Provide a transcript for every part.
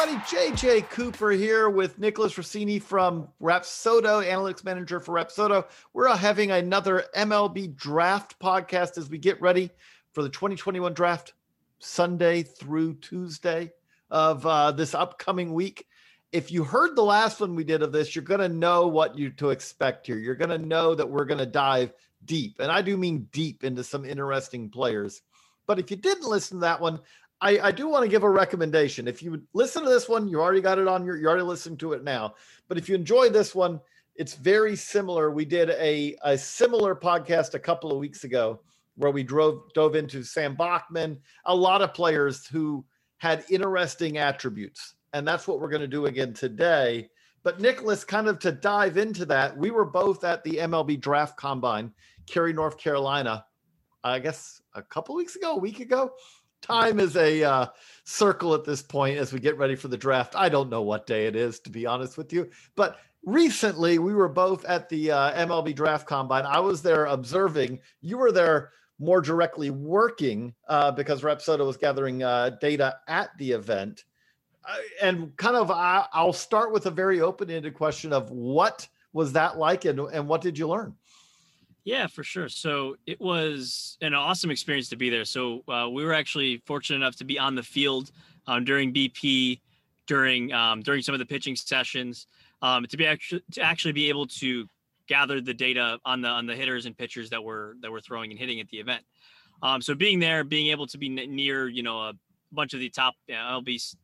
Everybody, JJ Cooper here with Nicholas Rossini from Rapsodo, analytics manager for Rapsodo. We're having another MLB draft podcast as we get ready for the 2021 draft Sunday through Tuesday of uh, this upcoming week. If you heard the last one we did of this, you're going to know what you to expect here. You're going to know that we're going to dive deep, and I do mean deep into some interesting players. But if you didn't listen to that one, I, I do want to give a recommendation. If you listen to this one, you already got it on your, you already listened to it now. But if you enjoy this one, it's very similar. We did a, a similar podcast a couple of weeks ago where we drove dove into Sam Bachman, a lot of players who had interesting attributes. And that's what we're going to do again today. But Nicholas, kind of to dive into that, we were both at the MLB draft combine, Cary, North Carolina, I guess a couple weeks ago, a week ago time is a uh, circle at this point as we get ready for the draft. I don't know what day it is, to be honest with you. But recently, we were both at the uh, MLB draft combine. I was there observing. You were there more directly working uh, because Rapsodo was gathering uh, data at the event. Uh, and kind of, I'll start with a very open ended question of what was that like and, and what did you learn? Yeah, for sure. So it was an awesome experience to be there. So uh, we were actually fortunate enough to be on the field um, during BP, during um, during some of the pitching sessions, um, to be actually to actually be able to gather the data on the on the hitters and pitchers that were that were throwing and hitting at the event. Um, so being there, being able to be near, you know, a bunch of the top you know, MLB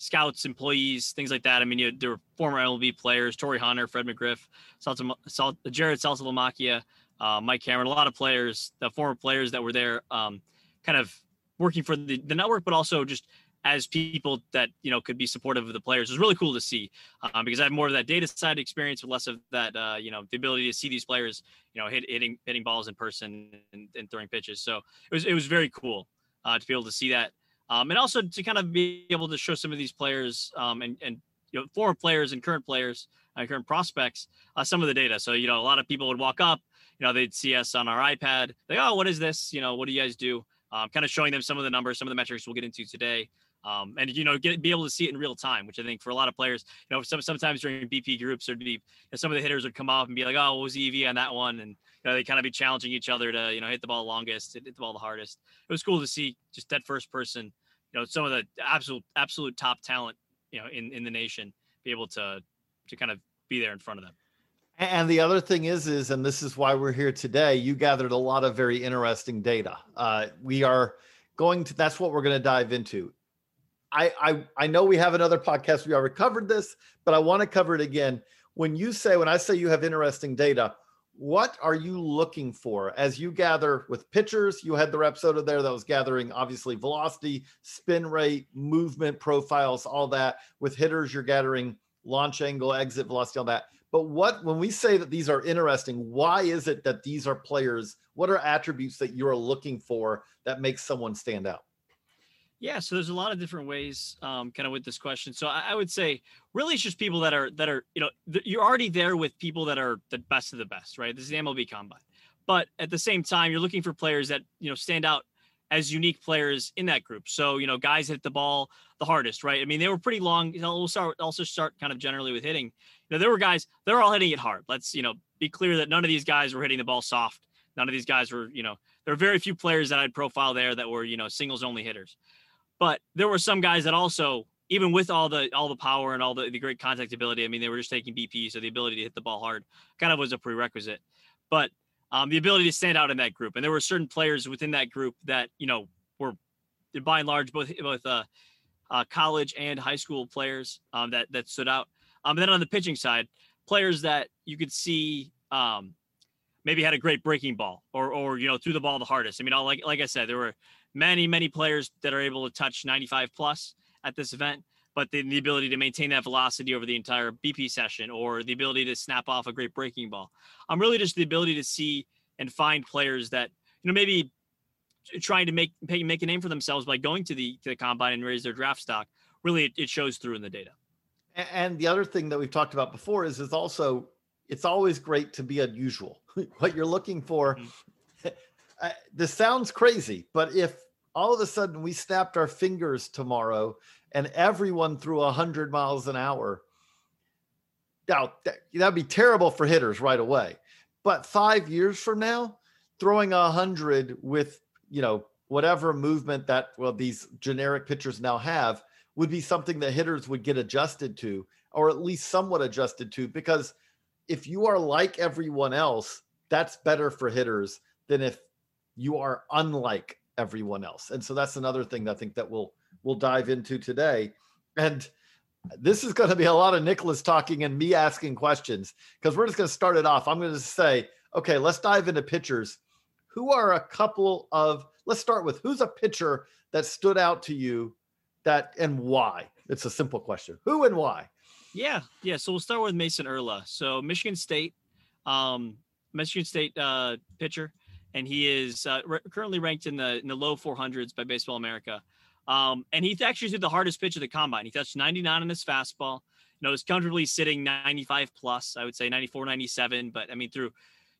scouts, employees, things like that. I mean, you, there were former MLB players, Torii Hunter, Fred McGriff, Salta, Sal, Jared Saltalamacchia, uh, Mike Cameron, a lot of players, the former players that were there, um, kind of working for the, the network, but also just as people that you know could be supportive of the players it was really cool to see um, because I have more of that data side experience with less of that uh, you know the ability to see these players you know hit, hitting hitting balls in person and, and, throwing pitches. So it was it was very cool uh, to be able to see that um, and also to kind of be able to show some of these players um, and and you know former players and current players and uh, current prospects uh, some of the data. So you know a lot of people would walk up, you know they'd see us on our iPad, like oh what is this? You know what do you guys do? Um, kind of showing them some of the numbers, some of the metrics we'll get into today. Um, and you know, get be able to see it in real time, which I think for a lot of players, you know, some sometimes during BP groups, there'd be you know, some of the hitters would come off and be like, "Oh, what was EV on that one?" And you know, they kind of be challenging each other to you know hit the ball longest, hit the ball the hardest. It was cool to see just that first person, you know, some of the absolute absolute top talent, you know, in in the nation, be able to to kind of be there in front of them. And the other thing is, is and this is why we're here today. You gathered a lot of very interesting data. Uh, we are going to. That's what we're going to dive into. I, I I know we have another podcast. We already covered this, but I want to cover it again. When you say, when I say you have interesting data, what are you looking for as you gather with pitchers? You had the Rapsodo there that was gathering obviously velocity, spin rate, movement profiles, all that. With hitters, you're gathering launch angle, exit velocity, all that. But what when we say that these are interesting, why is it that these are players? What are attributes that you're looking for that makes someone stand out? Yeah, so there's a lot of different ways, um, kind of with this question. So I, I, would say, really, it's just people that are that are you know th- you're already there with people that are the best of the best, right? This is the MLB Combine, but at the same time, you're looking for players that you know stand out as unique players in that group. So you know, guys hit the ball the hardest, right? I mean, they were pretty long. We'll start also start kind of generally with hitting. You know, there were guys they're all hitting it hard. Let's you know be clear that none of these guys were hitting the ball soft. None of these guys were you know there are very few players that I'd profile there that were you know singles only hitters. But there were some guys that also even with all the all the power and all the, the great contact ability, I mean, they were just taking BP, so the ability to hit the ball hard kind of was a prerequisite. But um, the ability to stand out in that group, and there were certain players within that group that you know were by and large both both uh, uh, college and high school players um, that that stood out. Um, and then on the pitching side, players that you could see um, maybe had a great breaking ball or or you know threw the ball the hardest. I mean, like like I said, there were many many players that are able to touch 95 plus at this event, but the, the ability to maintain that velocity over the entire BP session or the ability to snap off a great breaking ball. I'm um, really just the ability to see and find players that you know maybe trying to make make a name for themselves by going to the to the combine and raise their draft stock. Really, it, it shows through in the data. And the other thing that we've talked about before is is also it's always great to be unusual. what you're looking for. Mm-hmm. this sounds crazy, but if all of a sudden we snapped our fingers tomorrow and everyone threw 100 miles an hour, now that, that'd be terrible for hitters right away. But five years from now, throwing a hundred with you know whatever movement that well these generic pitchers now have would be something that hitters would get adjusted to, or at least somewhat adjusted to, because if you are like everyone else, that's better for hitters than if you are unlike everyone else. And so that's another thing that I think that we'll we'll dive into today. And this is going to be a lot of Nicholas talking and me asking questions because we're just going to start it off. I'm going to say, okay, let's dive into pitchers. Who are a couple of let's start with who's a pitcher that stood out to you that and why? It's a simple question. Who and why? Yeah, yeah. So we'll start with Mason Erla. So Michigan State, um, Michigan State uh, pitcher, and he is uh, re- currently ranked in the in the low 400s by Baseball America. Um, and he actually did the hardest pitch of the combine. He touched 99 on his fastball. You know, was comfortably sitting 95 plus. I would say 94, 97. But I mean, through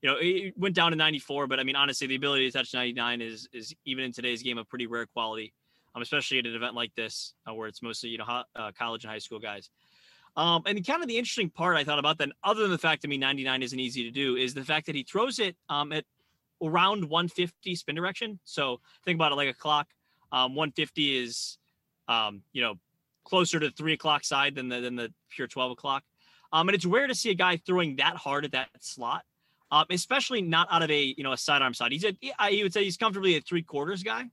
you know, it went down to 94. But I mean, honestly, the ability to touch 99 is is even in today's game a pretty rare quality, um, especially at an event like this uh, where it's mostly you know uh, college and high school guys. Um, and kind of the interesting part I thought about then, other than the fact, I mean, 99 isn't easy to do, is the fact that he throws it um, at around 150 spin direction. So think about it like a clock. Um, 150 is, um, you know, closer to three o'clock side than the than the pure 12 o'clock. Um, and it's rare to see a guy throwing that hard at that slot, um, especially not out of a you know a sidearm side. He's a he would say he's comfortably a three quarters guy,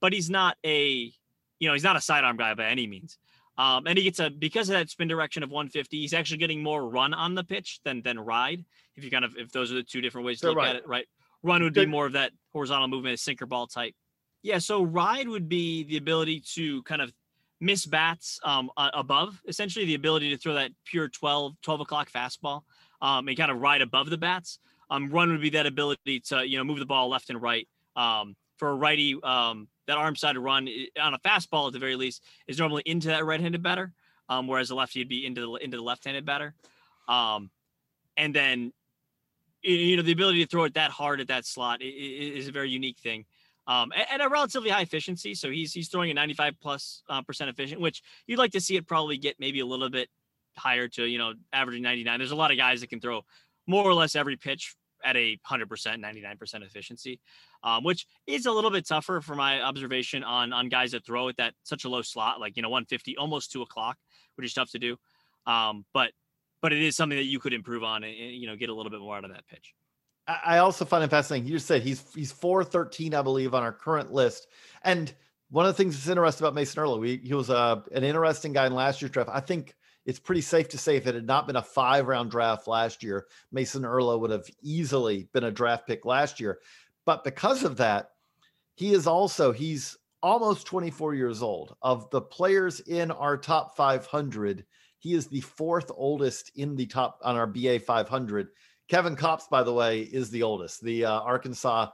but he's not a you know he's not a sidearm guy by any means. Um, and he gets a because of that spin direction of 150, he's actually getting more run on the pitch than than ride. If you kind of if those are the two different ways to look right. at it, right? Run would be more of that horizontal movement, a sinker ball type. Yeah, so ride would be the ability to kind of miss bats um, above, essentially the ability to throw that pure 12, 12 o'clock fastball um, and kind of ride above the bats. Um, run would be that ability to, you know, move the ball left and right. Um, for a righty, um, that arm side run on a fastball at the very least is normally into that right-handed batter, um, whereas a lefty would be into the into the left-handed batter. And then you know the ability to throw it that hard at that slot is a very unique thing. Um, at a relatively high efficiency. So he's he's throwing a 95 plus uh, percent efficient, which you'd like to see it probably get maybe a little bit higher to you know averaging 99. There's a lot of guys that can throw more or less every pitch at a 100%, 99% efficiency, um, which is a little bit tougher for my observation on on guys that throw at that such a low slot, like you know 150, almost two o'clock, which is tough to do. Um, but but it is something that you could improve on and you know get a little bit more out of that pitch. I also find it fascinating. You just said he's he's four thirteen, I believe, on our current list. And one of the things that's interesting about Mason Erla, we, he was uh, an interesting guy in last year's draft. I think it's pretty safe to say if it had not been a five round draft last year, Mason Erla would have easily been a draft pick last year. But because of that, he is also, he's almost 24 years old. Of the players in our top 500, he is the fourth oldest in the top on our BA 500. Kevin Kopps, by the way, is the oldest, the uh, Arkansas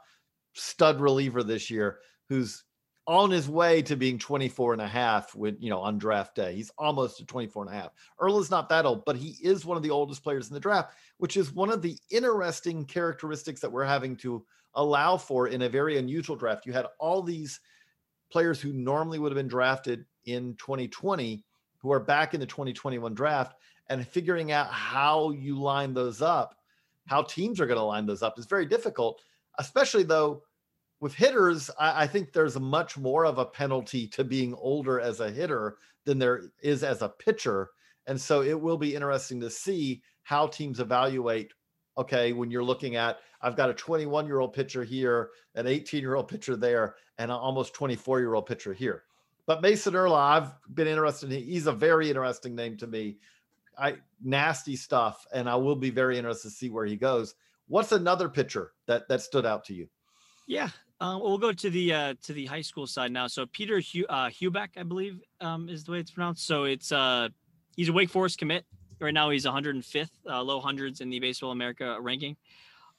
stud reliever this year, who's on his way to being 24 and a half with you know on draft day. He's almost at 24 and a half. Erla is not that old but he is one of the oldest players in the draft which is one of the interesting characteristics that we're having to allow for in a very unusual draft. You had all these players who normally would have been drafted in 2020 who are back in the 2021 draft and figuring out how you line those up how teams are going to line those up is very difficult especially though with hitters, I, I, think there's much more of a penalty to being older as a hitter than there is as a pitcher. And so it will be interesting to see how teams evaluate. Okay, when you're looking at, I've got a 21 year old pitcher here, an 18 year old pitcher there, and an almost 24 year old pitcher here. But Mason Erla, I've been interested in. He's a very interesting name to me. I nasty stuff, and I will be very interested to see where he goes. What's another pitcher that that stood out to you? Yeah, uh, we'll go to the uh, to the high school side now. So Peter Hugh, uh, Heubeck, I believe, um, is the way it's pronounced. So it's uh, he's a Wake Forest commit right now. He's 105th, uh, low hundreds in the Baseball America ranking.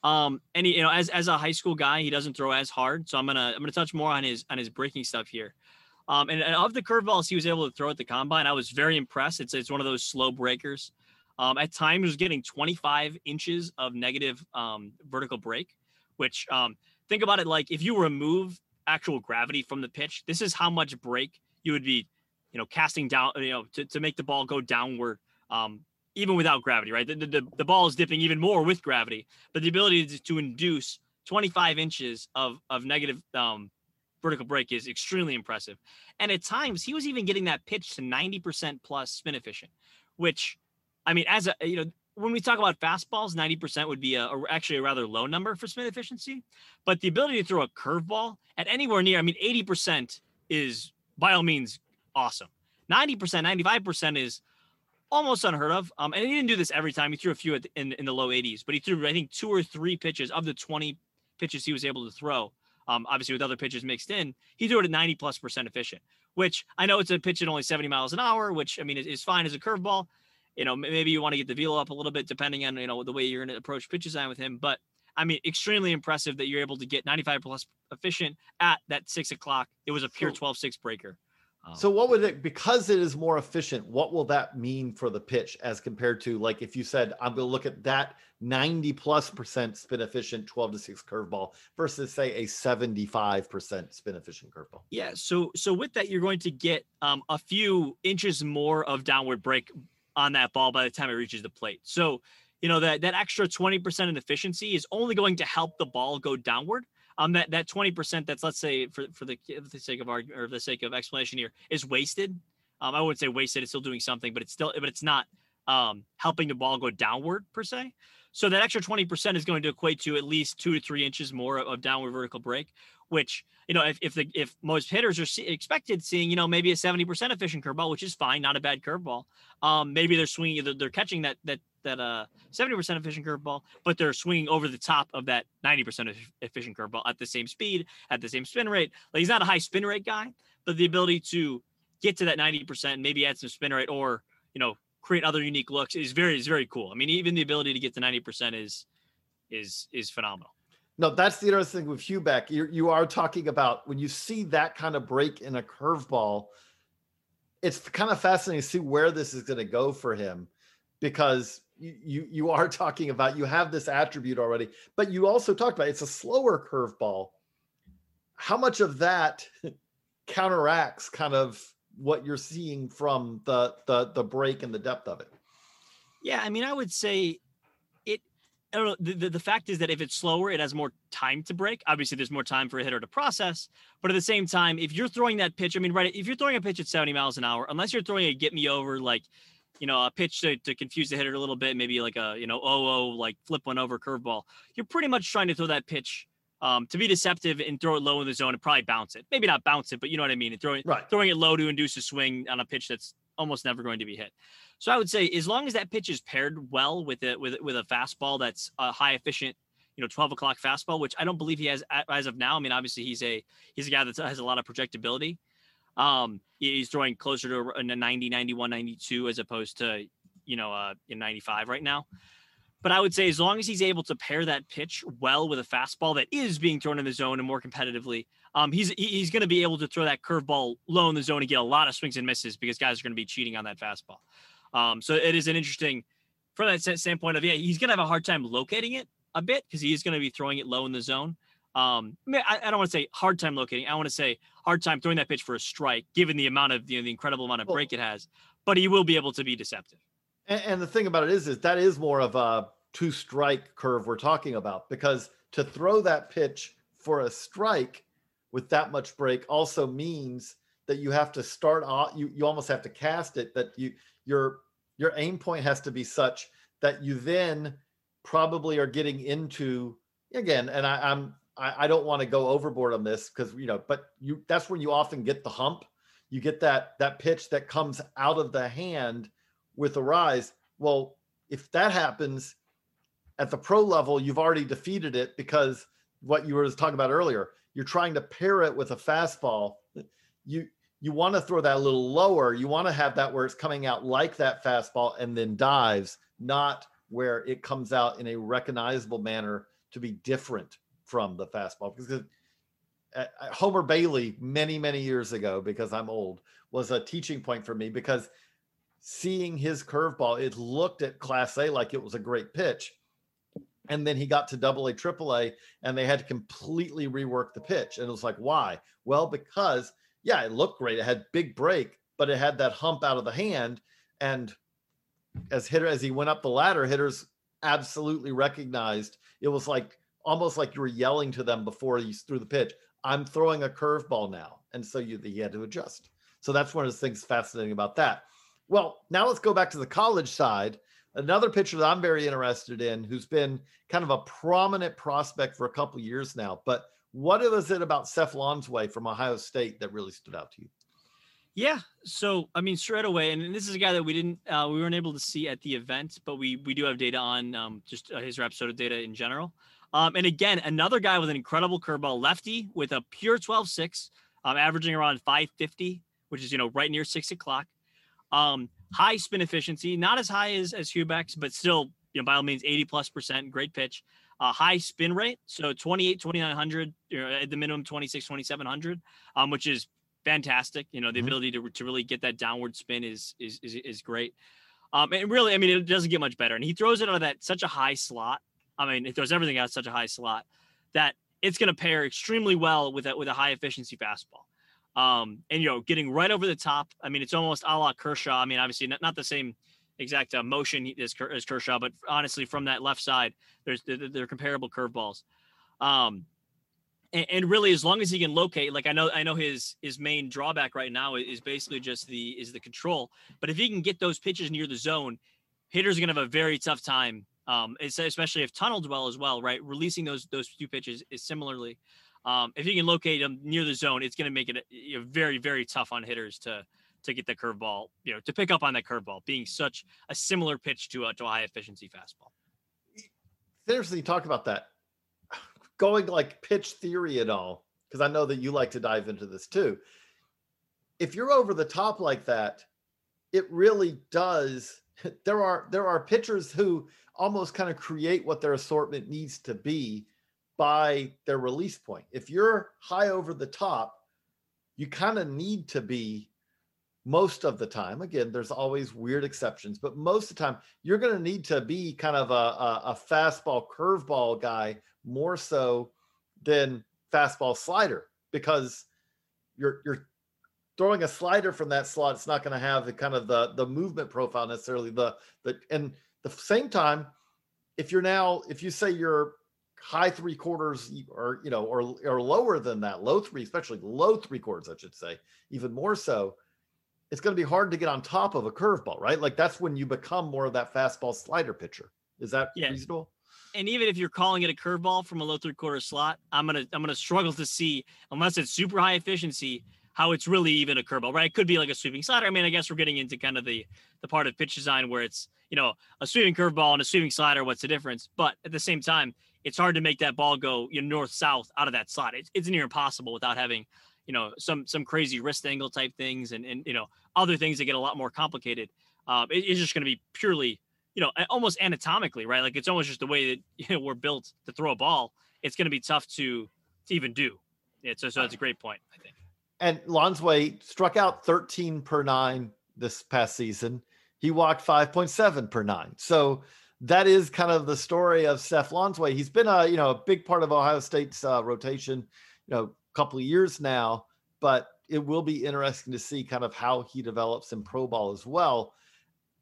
Um, and he, you know, as as a high school guy, he doesn't throw as hard. So I'm gonna I'm gonna touch more on his on his breaking stuff here. Um, and, and of the curveballs he was able to throw at the combine, I was very impressed. It's it's one of those slow breakers. Um, at times, was getting 25 inches of negative um, vertical break, which um, think about it like if you remove actual gravity from the pitch, this is how much break you would be, you know, casting down, you know, to, to make the ball go downward, um, even without gravity, right? The, the, the ball is dipping even more with gravity, but the ability to, to induce 25 inches of, of negative um, vertical break is extremely impressive. And at times, he was even getting that pitch to 90% plus spin efficient, which, I mean, as a, you know, when we talk about fastballs, 90% would be a, a, actually a rather low number for spin efficiency. But the ability to throw a curveball at anywhere near, I mean, 80% is by all means awesome. 90%, 95% is almost unheard of. Um, and he didn't do this every time. He threw a few the, in, in the low 80s, but he threw, I think, two or three pitches of the 20 pitches he was able to throw um, obviously with other pitches mixed in, he threw it at 90 plus percent efficient, which I know it's a pitch at only 70 miles an hour, which I mean is, is fine as a curveball. You know, maybe you want to get the velo up a little bit depending on, you know, the way you're going to approach pitch design with him. But I mean, extremely impressive that you're able to get 95 plus efficient at that six o'clock. It was a pure 12 6 breaker. Um, so what would it because it is more efficient, what will that mean for the pitch as compared to like if you said I'm going to look at that 90 plus percent spin efficient 12 to 6 curveball versus say a 75% spin efficient curveball? Yeah, so so with that you're going to get um, a few inches more of downward break on that ball by the time it reaches the plate. So, you know that that extra 20% in efficiency is only going to help the ball go downward um that that 20% that's let's say for for the, for the sake of argument or the sake of explanation here is wasted. Um i wouldn't say wasted it's still doing something but it's still but it's not um helping the ball go downward per se. So that extra 20% is going to equate to at least two to three inches more of, of downward vertical break which you know if if the if most hitters are see, expected seeing you know maybe a 70% efficient curveball which is fine not a bad curveball. Um maybe they're swinging they're, they're catching that that that uh 70% efficient curveball, but they're swinging over the top of that 90% efficient curveball at the same speed, at the same spin rate. Like he's not a high spin rate guy, but the ability to get to that 90%, maybe add some spin rate or, you know, create other unique looks is very is very cool. I mean, even the ability to get to 90% is is is phenomenal. No, that's the interesting thing with Heubeck. You you are talking about when you see that kind of break in a curveball, it's kind of fascinating to see where this is going to go for him because you you are talking about you have this attribute already, but you also talked about it's a slower curveball. How much of that counteracts kind of what you're seeing from the the the break and the depth of it? Yeah, I mean, I would say it. I don't know. The, the, the fact is that if it's slower, it has more time to break. Obviously, there's more time for a hitter to process. But at the same time, if you're throwing that pitch, I mean, right, if you're throwing a pitch at 70 miles an hour, unless you're throwing a get me over like you know, a pitch to, to confuse the hitter a little bit, maybe like a, you know, oh, oh, like flip one over curveball. You're pretty much trying to throw that pitch um, to be deceptive and throw it low in the zone and probably bounce it. Maybe not bounce it, but you know what I mean. And throwing, right. throwing it low to induce a swing on a pitch that's almost never going to be hit. So I would say as long as that pitch is paired well with it, with, with a fastball that's a high efficient, you know, 12 o'clock fastball, which I don't believe he has as of now. I mean, obviously he's a, he's a guy that has a lot of projectability. Um, he's throwing closer to a 90, 91, 92, as opposed to, you know, uh, in 95 right now. But I would say as long as he's able to pair that pitch well with a fastball that is being thrown in the zone and more competitively, um, he's he's going to be able to throw that curveball low in the zone and get a lot of swings and misses because guys are going to be cheating on that fastball. Um, so it is an interesting, from that standpoint of yeah, he's going to have a hard time locating it a bit because he is going to be throwing it low in the zone. Um, I, I don't want to say hard time locating. I want to say hard time throwing that pitch for a strike, given the amount of you know the incredible amount of break it has. But he will be able to be deceptive. And, and the thing about it is, is that is more of a two strike curve we're talking about because to throw that pitch for a strike with that much break also means that you have to start off you you almost have to cast it that you your your aim point has to be such that you then probably are getting into again and I, i'm I, I don't want to go overboard on this because you know but you that's when you often get the hump. You get that that pitch that comes out of the hand with a rise. Well if that happens at the pro level you've already defeated it because what you were talking about earlier. You're trying to pair it with a fastball. You you want to throw that a little lower. You want to have that where it's coming out like that fastball and then dives, not where it comes out in a recognizable manner to be different from the fastball. Because uh, uh, Homer Bailey, many, many years ago, because I'm old, was a teaching point for me because seeing his curveball, it looked at Class A like it was a great pitch. And then he got to double A, triple A, and they had to completely rework the pitch. And it was like, why? Well, because – yeah, it looked great. It had big break, but it had that hump out of the hand. And as hitter, as he went up the ladder, hitters absolutely recognized it was like almost like you were yelling to them before you threw the pitch. I'm throwing a curveball now. And so you he had to adjust. So that's one of the things fascinating about that. Well, now let's go back to the college side. Another pitcher that I'm very interested in, who's been kind of a prominent prospect for a couple years now, but what was it about Seth Lonsway from Ohio State that really stood out to you? Yeah. So, I mean, straight away, and this is a guy that we didn't, uh, we weren't able to see at the event, but we we do have data on um, just uh, his Rapsodo data in general. Um, and again, another guy with an incredible curveball, lefty with a pure 12-6, um, averaging around 550, which is you know right near six o'clock. Um, high spin efficiency, not as high as as Heubecks, but still, you know, by all means, 80 plus percent, great pitch a high spin rate. So 28, 2900, you know, at the minimum 26, 2700, um, which is fantastic. You know, the mm-hmm. ability to, to really get that downward spin is, is, is, is great. Um, and really, I mean, it doesn't get much better. And he throws it out of that such a high slot. I mean, it throws everything out such a high slot that it's going to pair extremely well with a, with a high efficiency fastball. Um, and you know, getting right over the top. I mean, it's almost a la Kershaw. I mean, obviously not, not the same exact uh, motion as, as Kershaw, but honestly, from that left side, there's they're, they're comparable curveballs. Um, and, and, really, as long as he can locate, like I know, I know his his main drawback right now is basically just the is the control. But if he can get those pitches near the zone, hitters are gonna have a very tough time. Um, especially if tunneled well as well, right? Releasing those those two pitches is similarly. Um, if you can locate them near the zone, it's going to make it a, a very, very tough on hitters to to get the curveball, you know, to pick up on that curveball, being such a similar pitch to a, to a high efficiency fastball. You talk about that. Going like pitch theory and all, because I know that you like to dive into this too. If you're over the top like that, it really does. There are there are pitchers who almost kind of create what their assortment needs to be by their release point. If you're high over the top, you kind of need to be most of the time again there's always weird exceptions but most of the time you're going to need to be kind of a, a, a fastball curveball guy more so than fastball slider because you're you're throwing a slider from that slot it's not going to have the kind of the the movement profile necessarily the the and the same time if you're now if you say you're high three quarters or you know or or lower than that low three especially low three quarters i should say even more so it's going to be hard to get on top of a curveball, right? Like that's when you become more of that fastball slider pitcher. Is that yeah. reasonable? And even if you're calling it a curveball from a low three quarter slot, I'm gonna I'm gonna struggle to see unless it's super high efficiency how it's really even a curveball, right? It could be like a sweeping slider. I mean, I guess we're getting into kind of the the part of pitch design where it's you know a sweeping curveball and a sweeping slider. What's the difference? But at the same time, it's hard to make that ball go you know north south out of that slot. It's it's near impossible without having you know some some crazy wrist angle type things and and you know other things that get a lot more complicated. Um, it, it's just going to be purely you know almost anatomically right. Like it's almost just the way that you know we're built to throw a ball. It's going to be tough to to even do. Yeah, so so that's a great point. I think. And Lonsway struck out 13 per nine this past season. He walked 5.7 per nine. So that is kind of the story of Seth Lonsway. He's been a you know a big part of Ohio State's uh, rotation. You know, a couple of years now, but it will be interesting to see kind of how he develops in pro ball as well.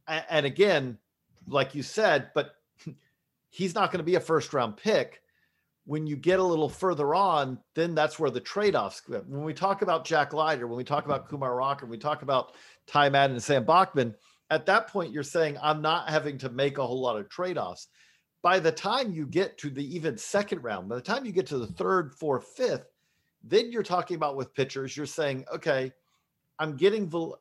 And again, like you said, but he's not going to be a first round pick. When you get a little further on, then that's where the trade-offs. Uh, when we talk about Jack Leiter, when we talk about Kumar Rocker, when we talk about Ty Madden and Sam Bachman, at that point you're saying I'm not having to make a whole lot of trade-offs. By the time you get to the even second round, by the time you get to the third, fourth, fifth, then you're talking about with pitchers, you're saying, okay, I'm getting the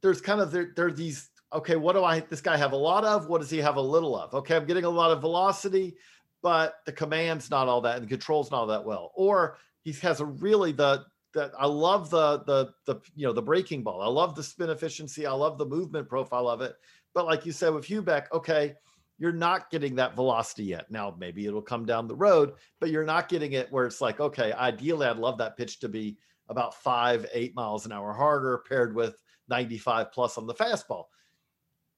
there's kind of there, there are these okay, what do I this guy have a lot of? What does he have a little of? Okay, I'm getting a lot of velocity but the command's not all that and the control's not all that well. Or he has a really the that I love the the the you know the breaking ball. I love the spin efficiency. I love the movement profile of it. But like you said with Heubeck, okay, you're not getting that velocity yet. Now maybe it'll come down the road, but you're not getting it where it's like, okay, ideally I'd love that pitch to be about five, eight miles an hour harder paired with 95 plus on the fastball.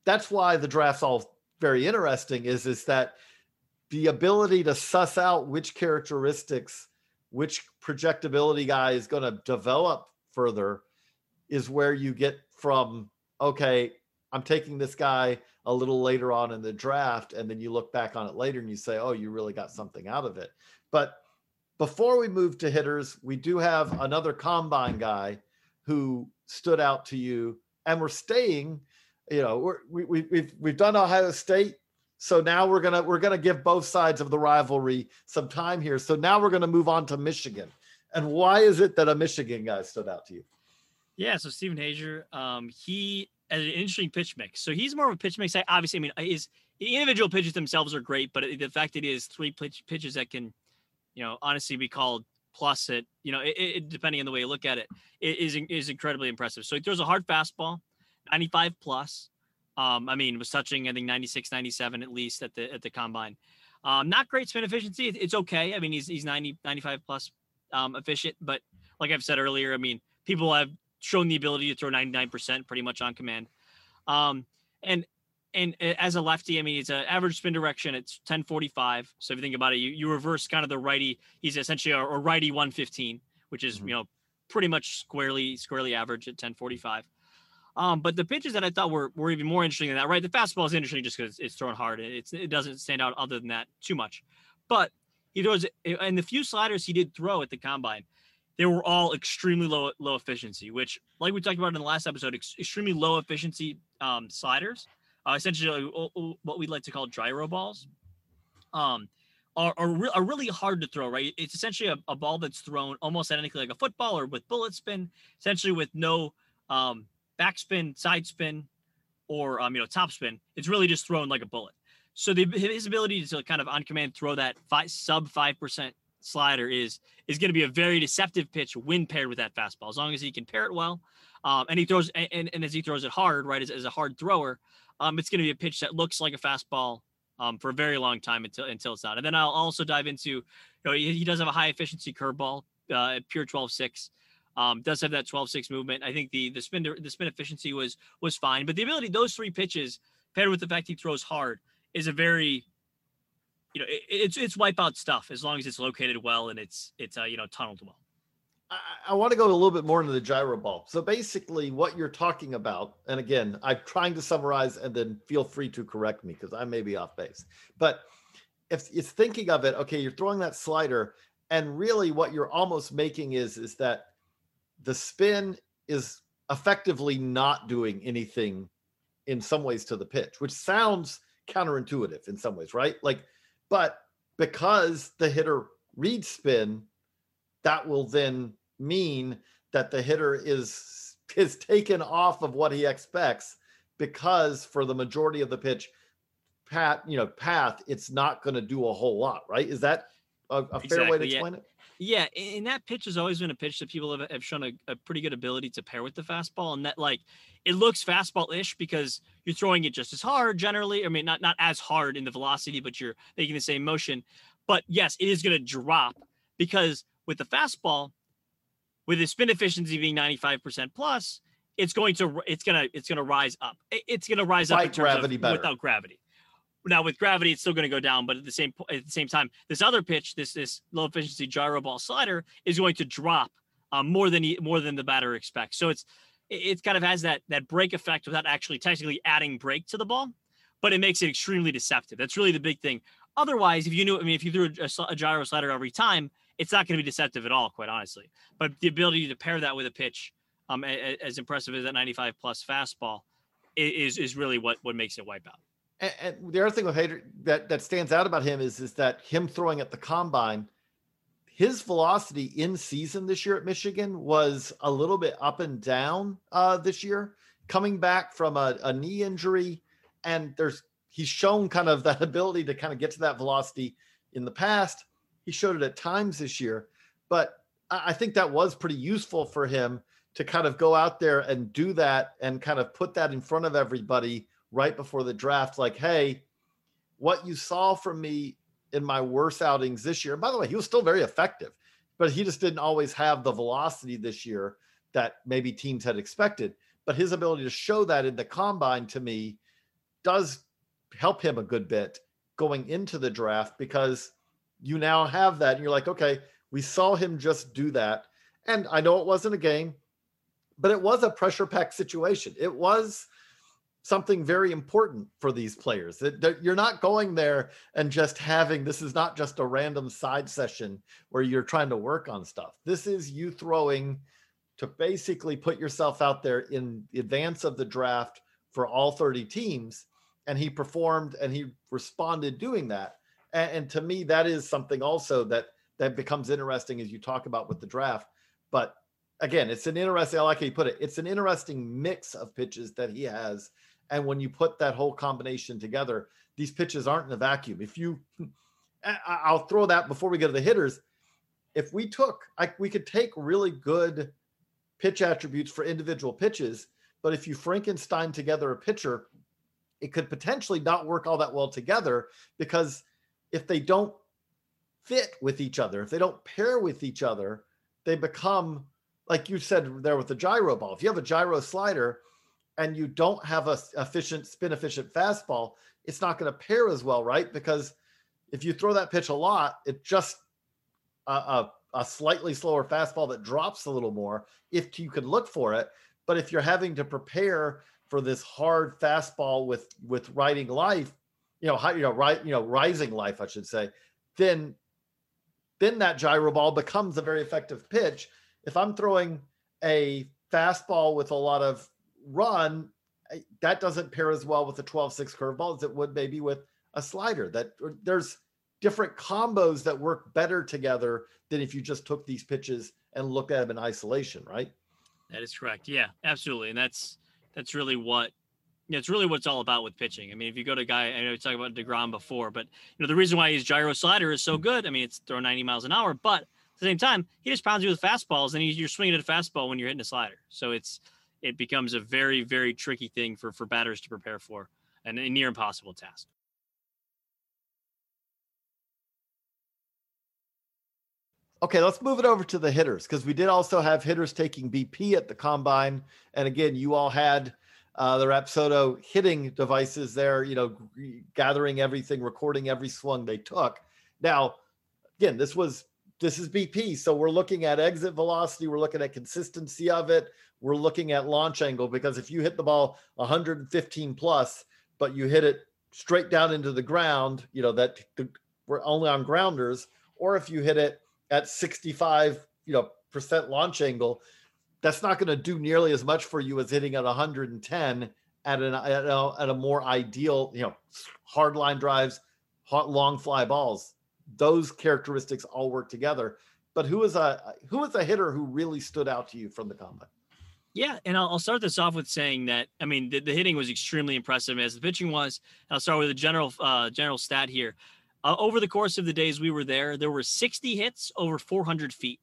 That's why the draft's all very interesting is is that the ability to suss out which characteristics, which projectability guy is going to develop further is where you get from, okay, I'm taking this guy a little later on in the draft. And then you look back on it later and you say, oh, you really got something out of it. But before we move to hitters, we do have another combine guy who stood out to you and we're staying you know we, we, we've we've done ohio state so now we're gonna we're gonna give both sides of the rivalry some time here. So now we're gonna move on to Michigan. And why is it that a Michigan guy stood out to you? Yeah, so Steven Hajjar, um, he has an interesting pitch mix. So he's more of a pitch mix. I Obviously, I mean, his individual pitches themselves are great, but the fact that he has three pitch, pitches that can, you know, honestly be called plus it, you know, it, it, depending on the way you look at it, it is is incredibly impressive. So he throws a hard fastball, 95 plus. Um, I mean, was touching, I think 96, 97 at least at the at the combine. Um, not great spin efficiency. It's okay. I mean, he's he's 90, 95 plus um, efficient, but like I've said earlier, I mean, people have shown the ability to throw 99% pretty much on command. Um, and and as a lefty, I mean, it's an average spin direction. It's 1045. So if you think about it, you, you reverse kind of the righty. He's essentially a, a righty 115, which is, mm-hmm. you know, pretty much squarely, squarely average at 1045. Um, but the pitches that I thought were, were even more interesting than that, right? The fastball is interesting just because it's thrown hard. It's it doesn't stand out other than that too much. But he throws and the few sliders he did throw at the combine, they were all extremely low low efficiency, which like we talked about in the last episode, ex- extremely low efficiency um, sliders, uh, essentially what we like to call gyro balls. Um, are, are, re- are, really hard to throw, right? It's essentially a, a, ball that's thrown almost identically like a football or with bullet spin, essentially with no um, backspin, side spin, or um, you know, top spin. It's really just thrown like a bullet. So the, his ability to kind of on command throw that five, sub five percent slider is is going to be a very deceptive pitch when paired with that fastball. As long as he can pair it well, um, and he throws and, and as he throws it hard, right, as, as a hard thrower, um, it's going to be a pitch that looks like a fastball um, for a very long time until until it's not. And then I'll also dive into, you know, he, he does have a high efficiency curveball, uh, pure 12-6. Um, does have that 12-6 movement. I think the the spin the spin efficiency was was fine, but the ability those three pitches paired with the fact he throws hard is a very you know it, it's it's wipeout stuff as long as it's located well and it's it's uh, you know tunneled well. I, I want to go a little bit more into the gyro ball. So basically, what you're talking about, and again, I'm trying to summarize, and then feel free to correct me because I may be off base. But if it's thinking of it, okay, you're throwing that slider, and really what you're almost making is is that the spin is effectively not doing anything in some ways to the pitch, which sounds counterintuitive in some ways, right? Like, but because the hitter reads spin, that will then mean that the hitter is is taken off of what he expects because for the majority of the pitch pat you know path it's not going to do a whole lot right is that a, a fair way to explain yeah. it yeah, and that pitch has always been a pitch that people have, have shown a, a, pretty good ability to pair with the fastball, and that like it looks fastball-ish because you're throwing it just as hard generally. I mean, not not as hard in the velocity, but you're making the same motion. But yes, it is going to drop because with the fastball, with the spin efficiency being 95% plus, it's going to it's gonna it's gonna rise up. It's gonna rise up Fight up gravity better. without gravity. Now with gravity, it's still going to go down, but at the same at the same time, this other pitch, this this low efficiency gyro ball slider, is going to drop um, more than more than the batter expects. So it's it kind of has that that break effect without actually technically adding break to the ball, but it makes it extremely deceptive. That's really the big thing. otherwise, if you knew, I mean, if you threw a, a gyro slider every time, it's not going to be deceptive at all, quite honestly. But the ability to pair that with a pitch, um, as impressive as that 95 plus fastball, is is really what what makes it wipe out. And, and the other thing with Hajjar that that stands out about him is is that him throwing at the combine, his velocity in season this year at Michigan was a little bit up and down uh, this year, coming back from a, a knee injury, and there's he's shown kind of that ability to kind of get to that velocity in the past. He showed it at times this year, but I think that was pretty useful for him to kind of go out there and do that and kind of put that in front of everybody right before the draft like hey what you saw from me in my worst outings this year by the way he was still very effective but he just didn't always have the velocity this year that maybe teams had expected but his ability to show that in the combine to me does help him a good bit going into the draft because you now have that and you're like okay we saw him just do that and i know it wasn't a game but it was a pressure packed situation. It was something very important for these players. That you're not going there and just having this is not just a random side session where you're trying to work on stuff. This is you throwing to basically put yourself out there in advance of the draft for all 30 teams and he performed and he responded doing that. And, and to me that is something also that that becomes interesting as you talk about with the draft. But again, it's an interesting, I like how you put it. It's an interesting mix of pitches that he has. And when you put that whole combination together, these pitches aren't in a vacuum. If you, I'll throw that before we get to the hitters. If we took, we could take really good pitch attributes for individual pitches, but if you Frankenstein together a pitcher, it could potentially not work all that well together because if they don't fit with each other, if they don't pair with each other, they become like you said there with the gyro ball, if you have a gyro slider and you don't have a efficient spin efficient fastball, it's not going to pair as well, right? Because if you throw that pitch a lot, it just a, a, a slightly slower fastball that drops a little more if you can look for it. But if you're having to prepare for this hard fastball with with riding life, you know, high, you know, right, you know, rising life, I should say, then then that gyro ball becomes a very effective pitch if I'm throwing a fastball with a lot of run, that doesn't pair as well with a 12-6 curveball as it would maybe with a slider. That there's different combos that work better together than if you just took these pitches and looked at them in isolation, right? That is correct. Yeah, absolutely. And that's that's really what it's really what it's all about with pitching. I mean, if you go to a guy, I know we talked about DeGrom before, but you know, the reason why his gyro slider is so good, I mean, it's throwing 90 miles an hour, but at the same time, he just pounds you with fastballs, and you're swinging at a fastball when you're hitting a slider. So it's it becomes a very very tricky thing for for batters to prepare for, and a near impossible task. Okay, let's move it over to the hitters because we did also have hitters taking BP at the combine, and again, you all had uh, the Rapsodo hitting devices there, you know, gathering everything, recording every swung they took. Now, again, this was this is BP. So we're looking at exit velocity, we're looking at consistency of it, we're looking at launch angle because if you hit the ball 115 plus, but you hit it straight down into the ground, you know that we're only on grounders, or if you hit it at 65, you know, percent launch angle, that's not going to do nearly as much for you as hitting at 110 at an at a, at a more ideal, you know, hard line drives, hot long fly balls those characteristics all work together. But who is a who is a hitter who really stood out to you from the combine? Yeah, and I'll, I'll start this off with saying that I mean the, the, hitting was extremely impressive as the pitching was. I'll start with a general uh, general stat here. Uh, over the course of the days we were there, there were 60 hits over 400 feet.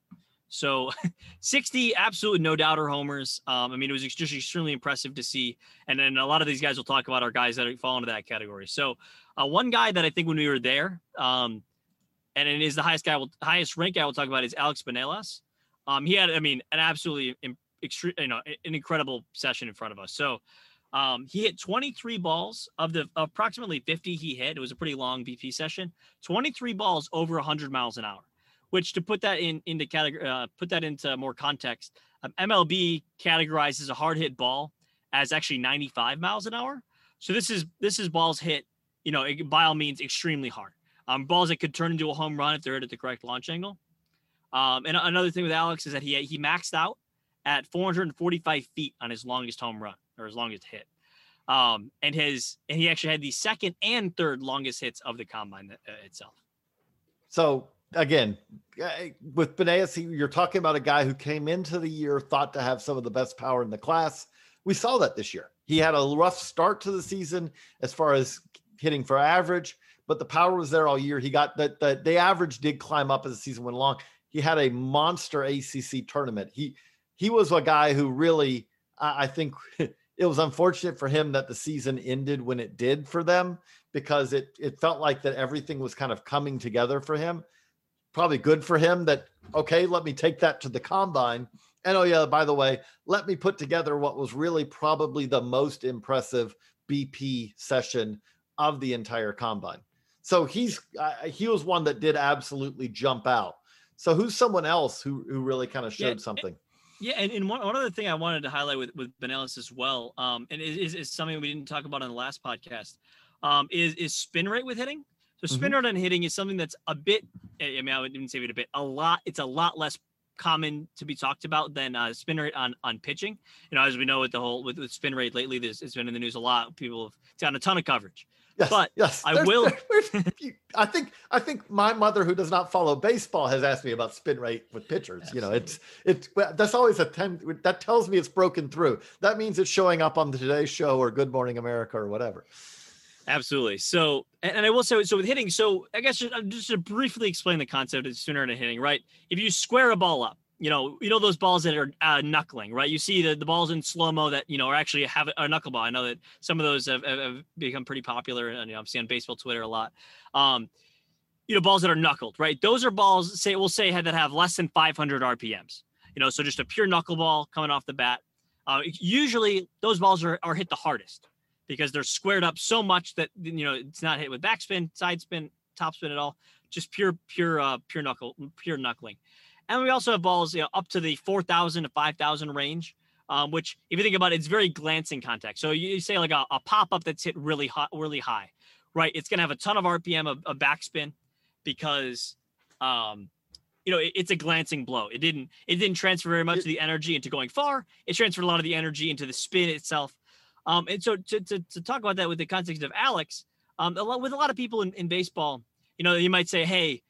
So 60 absolutely no doubter homers. Um, I mean, it was just extremely impressive to see. And then a lot of these guys will talk about our guys that fall into that category. So uh, one guy that I think when we were there, um, and it is the highest guy, will, highest rank guy we'll talk about is Alex Binelas. Um, he had, I mean, an absolutely extreme, you know, an incredible session in front of us. So, um, he hit 23 balls of the approximately 50 he hit. It was a pretty long BP session. 23 balls over 100 miles an hour, which to put that in into category, uh, put that into more context, um, MLB categorizes a hard hit ball as actually 95 miles an hour. So this is this is balls hit, you know, by all means, extremely hard. um, balls that could turn into a home run if they're hit at the correct launch angle. Um, and another thing with Alex is that he he maxed out at 445 feet on his longest home run or his longest hit. Um, and his and he actually had the second and third longest hits of the combine uh, itself. So again, uh, with Binelas, you're talking about a guy who came into the year thought to have some of the best power in the class. We saw that this year. He had a rough start to the season as far as hitting for average, but the power was there all year. He got that the, the average did climb up as the season went along. He had a monster ACC tournament. He he was a guy who really, I, I think, it was unfortunate for him that the season ended when it did for them because it it felt like that everything was kind of coming together for him. Probably good for him that okay, let me take that to the combine. And oh yeah, by the way, let me put together what was really probably the most impressive BP session of the entire combine. So he's uh, he was one that did absolutely jump out. So who's someone else who who really kind of showed yeah, something? Yeah, and, and one, one other thing I wanted to highlight with with Binelas as well, um, and is, is something we didn't talk about on the last podcast, um, is is spin rate with hitting. So spin mm-hmm. rate on hitting is something that's a bit. I mean, I wouldn't even say it a bit. A lot. It's a lot less common to be talked about than uh, spin rate on on pitching. You know, as we know with the whole with, with spin rate lately, this it's been in the news a lot. People have done a ton of coverage. Yes, but yes, I there's, will. I think I think my mother, who does not follow baseball, has asked me about spin rate with pitchers. Absolutely. You know, it's it's that's always a ten. That tells me it's broken through. That means it's showing up on the Today Show or Good Morning America or whatever. Absolutely. So, and I will say, so with hitting, so I guess just, uh, just to briefly explain the concept of spin rate hitting, right? If you square a ball up, you know, you know those balls that are uh, knuckling, right? You see the, the balls in slow mo that you know are actually have a knuckleball. I know that some of those have, have become pretty popular, and you know, I'm seeing baseball Twitter a lot. Um, you know, balls that are knuckled, right? Those are balls say we'll say that have less than 500 RPMs. You know, so just a pure knuckleball coming off the bat. Uh, usually, those balls are, are hit the hardest because they're squared up so much that you know it's not hit with backspin, side spin, top spin at all. Just pure, pure, uh, pure knuckle, pure knuckling. And we also have balls you know, up to the 4,000 to 5,000 range, um, which, if you think about it, it's very glancing contact. So you, say like a, a pop up that's hit really hot, really high, right? It's going to have a ton of RPM, a, a backspin, because, um, you know, it, it's a glancing blow. It didn't, it didn't transfer very much of the energy into going far. It transferred a lot of the energy into the spin itself. Um, and so to, to, to talk about that with the context of Alex, um, a lot, with a lot of people in, in baseball, you know, you might say, hey,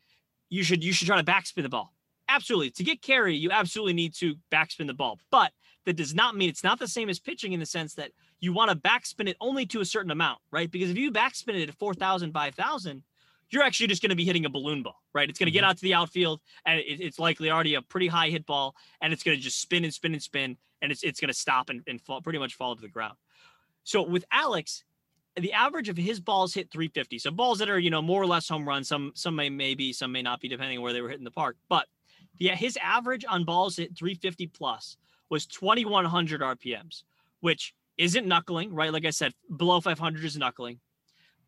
you should you should try to backspin the ball absolutely to get carry, you absolutely need to backspin the ball. But that does not mean it's not the same as pitching in the sense that you want to backspin it only to a certain amount, right? Because if you backspin it at 4,000, 5,000, you're actually just going to be hitting a balloon ball, right? It's going to get mm-hmm. out to the outfield, and it, it's likely already a pretty high hit ball, and it's going to just spin and spin and spin, and it's it's going to stop and, and fall, pretty much fall to the ground. So with Alex, the average of his balls hit 350. So balls that are you know more or less home runs. Some some may maybe some may not be depending on where they were hitting the park, but yeah, his average on balls at 350 plus was 2100 RPMs, which isn't knuckling, right? Like I said, below 500 is knuckling.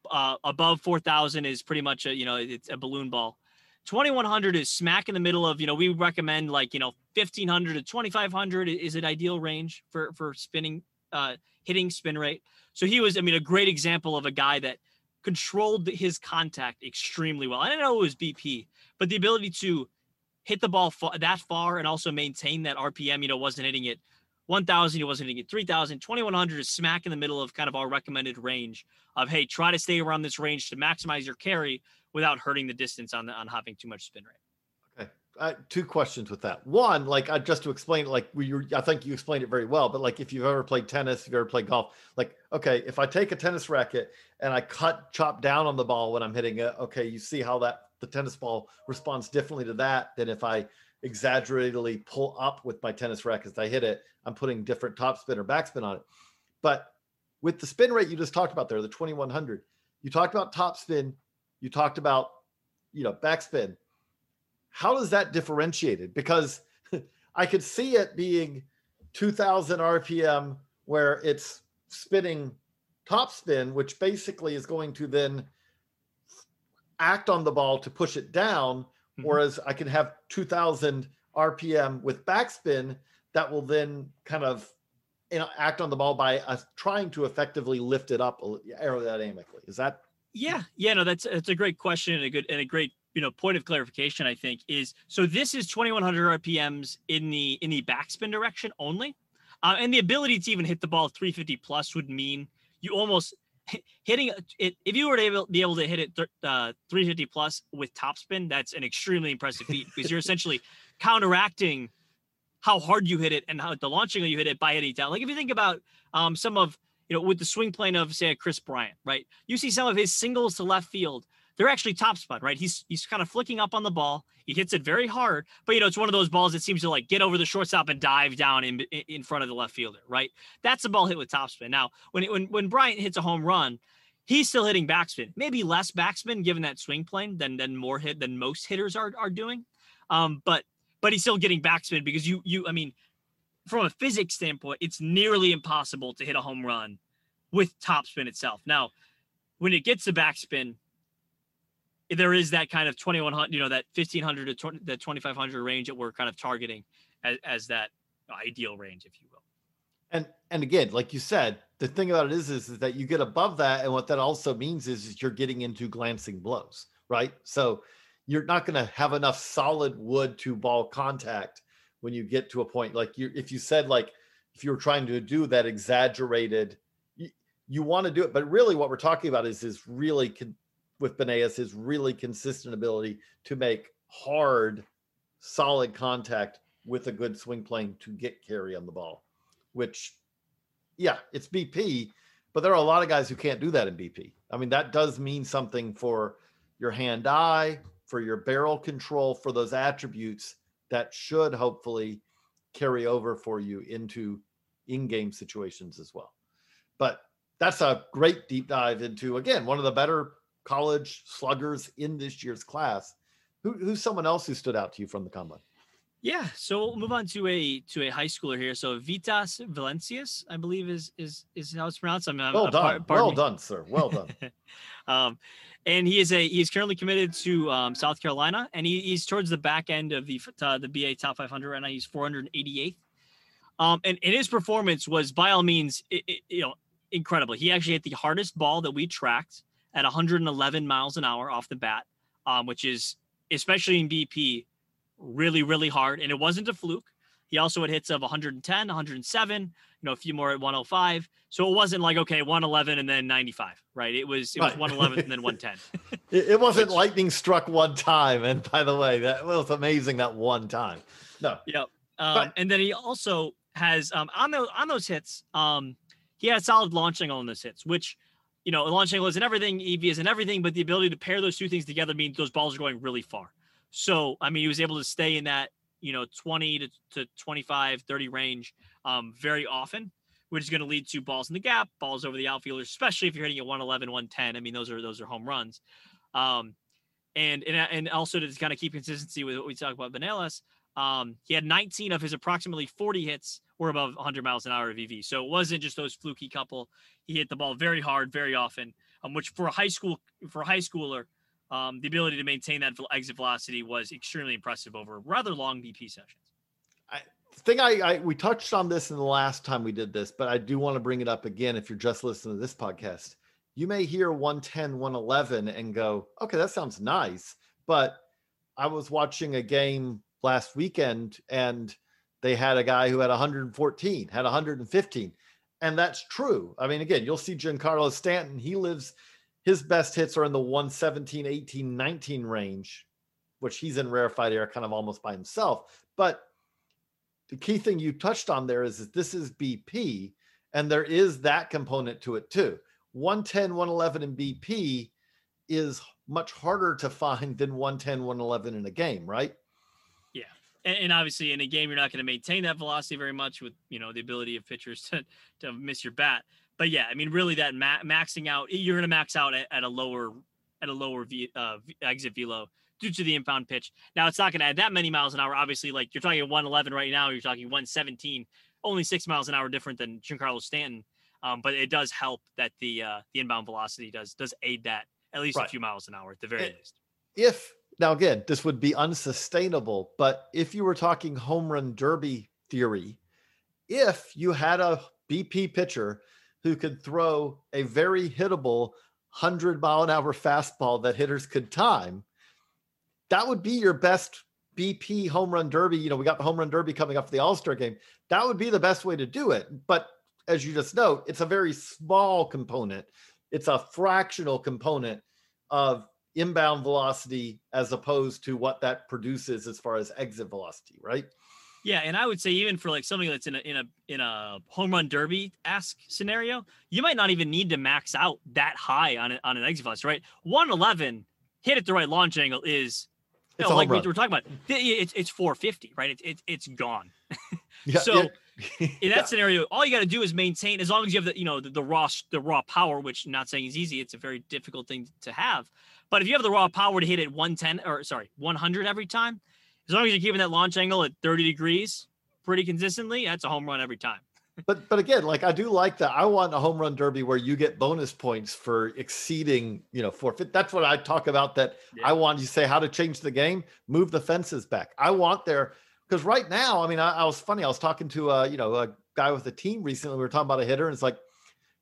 Uh, above 4000 is pretty much a, you know, it's a balloon ball. 2100 is smack in the middle of, you know, we recommend like, you know, 1500 to 2500 is an ideal range for, for spinning, uh, hitting spin rate. So he was, I mean, a great example of a guy that controlled his contact extremely well. I don't know it was BP, but the ability to hit the ball that far and also maintain that RPM. You know, wasn't hitting it 1,000, he wasn't hitting it 3,000. 2,100 is smack in the middle of kind of our recommended range of, hey, try to stay around this range to maximize your carry without hurting the distance on the, on having too much spin rate. Okay. Uh, two questions with that. One, like uh, just to explain, like we, I think you explained it very well. But like if you've ever played tennis, if you've ever played golf, like okay, if I take a tennis racket and I cut chop down on the ball when I'm hitting it, okay, you see how that the tennis ball responds differently to that than if I exaggeratedly pull up with my tennis racket I hit it. I'm putting different topspin or backspin on it. But with the spin rate you just talked about there, the 2100, you talked about topspin, you talked about, you know, backspin. How is that differentiated? Because I could see it being 2000 RPM where it's spinning topspin, which basically is going to then act on the ball to push it down, mm-hmm. whereas I can have 2000 RPM with backspin that will then kind of you know, act on the ball by uh, trying to effectively lift it up aerodynamically. Is that Yeah, yeah, no, that's that's a great question and a good and a great you know point of clarification. I think is so this is 2100 RPMs in the in the backspin direction only, uh, and the ability to even hit the ball 350 plus would mean you almost hitting it if you were to able, be able to hit it uh, 350 plus with topspin. That's an extremely impressive feat because you're essentially counteracting how hard you hit it and how the launching of you hit it by hitting down. Like if you think about um, some of you know, with the swing plane of say a Kris Bryant, right? You see some of his singles to left field. They're actually top spun, right? He's he's kind of flicking up on the ball. He hits it very hard, but you know, it's one of those balls that seems to like get over the shortstop and dive down in in front of the left fielder, right? That's a ball hit with topspin. Now, when when when Bryant hits a home run, he's still hitting backspin. Maybe less backspin given that swing plane than than more hit than most hitters are are doing. Um, but but he's still getting backspin because you you I mean from a physics standpoint, it's nearly impossible to hit a home run with topspin itself. Now, when it gets to backspin, there is that kind of 2100, you know, that 1500 to 20, the 2500 range that we're kind of targeting as, as that ideal range, if you will. And and again, like you said, the thing about it is, is, is that you get above that, and what that also means is, is you're getting into glancing blows, right? So you're not going to have enough solid wood to ball contact when you get to a point like you if you said like if you were trying to do that exaggerated you, you want to do it but really what we're talking about is is really con- with Binelas his really consistent ability to make hard solid contact with a good swing plane to get carry on the ball which yeah it's BP but there are a lot of guys who can't do that in BP I mean that does mean something for your hand eye for your barrel control for those attributes that should hopefully carry over for you into in-game situations as well. But that's a great deep dive into again one of the better college sluggers in this year's class. Who, who's someone else who stood out to you from the combine? Yeah, so we'll move on to a to a high schooler here. So Vytas Valincius, I believe is is is how it's pronounced. I'm, well I'm, done, well me. done, sir. Well done. um, and he is a he's currently committed to um, South Carolina, and he, he's towards the back end of the uh, the BA Top 500 right now. He's 488th, um, and, and his performance was by all means it, it, you know incredible. He actually hit the hardest ball that we tracked at 111 miles an hour off the bat, um, which is especially in BP really really hard, and it wasn't a fluke. He also had hits of 110, 107, you know, a few more at 105. So it wasn't like, okay, 111 and then 95, right? It was, it was right. 111 and then 110. it, it wasn't Which, lightning struck one time. And by the way, that was amazing that one time. No. Yep. Um, but, and then he also has um, on those on those hits, um, he had solid launching on those hits, which you know, launch angle isn't everything, EV isn't everything, but the ability to pair those two things together means those balls are going really far. So, I mean, he was able to stay in that you know 20 to, to 25 30 range um, very often which is going to lead to balls in the gap balls over the outfielders especially if you're hitting at 111 110 i mean those are those are home runs um, and and, and also to kind of keep consistency with what we talk about Binelas, um, he had 19 of his approximately 40 hits were above 100 miles an hour of EV. So it wasn't just those fluky couple. He hit the ball very hard, very often, um, which for a high school for a high schooler um, the ability to maintain that exit velocity was extremely impressive over rather long BP sessions. I think I, I we touched on this in the last time we did this, but I do want to bring it up again. If you're just listening to this podcast, you may hear 110, 111 and go, okay, that sounds nice. But I was watching a game last weekend and they had a guy who had 114, had 115. And that's true. I mean, again, you'll see Giancarlo Stanton. He lives his best hits are in the 117, 18, 19 range, which he's in rarefied air kind of almost by himself. But the key thing you touched on there is that this is BP, and there is that component to it too. 110, 111 in BP is much harder to find than 110, 111 in a game, right? Yeah. And, obviously in a game, you're not going to maintain that velocity very much with, you know, the ability of pitchers to, to miss your bat but yeah, I mean, really, that ma- maxing out, you're going to max out at, at, a lower at a lower v, uh, exit velo due to the inbound pitch. Now, it's not going to add that many miles an hour. Obviously, like you're talking 111 right now, you're talking 117, only six miles an hour different than Giancarlo Stanton. Um, but it does help that the uh, the inbound velocity does does aid that at least right. a few miles an hour at the very it, least. If now again, this would be unsustainable, but if you were talking home run derby theory, if you had a BP pitcher who could throw a very hittable 100 mile an hour fastball that hitters could time, that would be your best BP home run derby. You know, we got the home run derby coming up for the All Star game. That would be the best way to do it. But as you just note, it's a very small component, it's a fractional component of inbound velocity as opposed to what that produces as far as exit velocity, right? Yeah, and I would say even for like something that's in a in a in a home run derby ask scenario, you might not even need to max out that high on a, on an exit velocity, right? One eleven hit at the right launch angle is you know, like we, are talking about. It's it's four fifty, right? It's it's it's gone. Yeah, so. Yeah. in that yeah. scenario, all you got to do is maintain as long as you have the you know the, the raw the raw power, which I'm not saying is easy. It's a very difficult thing to have. But if you have the raw power to hit it 110 or sorry 100 every time, as long as you're keeping that launch angle at 30 degrees pretty consistently, that's a home run every time. but but again, like I do like that. I want a home run derby where you get bonus points for exceeding, you know, forfeit. That's what I talk about. That yeah. I want you to say how to change the game, move the fences back. I want there because right now, I mean, I, I, was funny. I was talking to a you know a guy with a team recently. We were talking about a hitter, and it's like,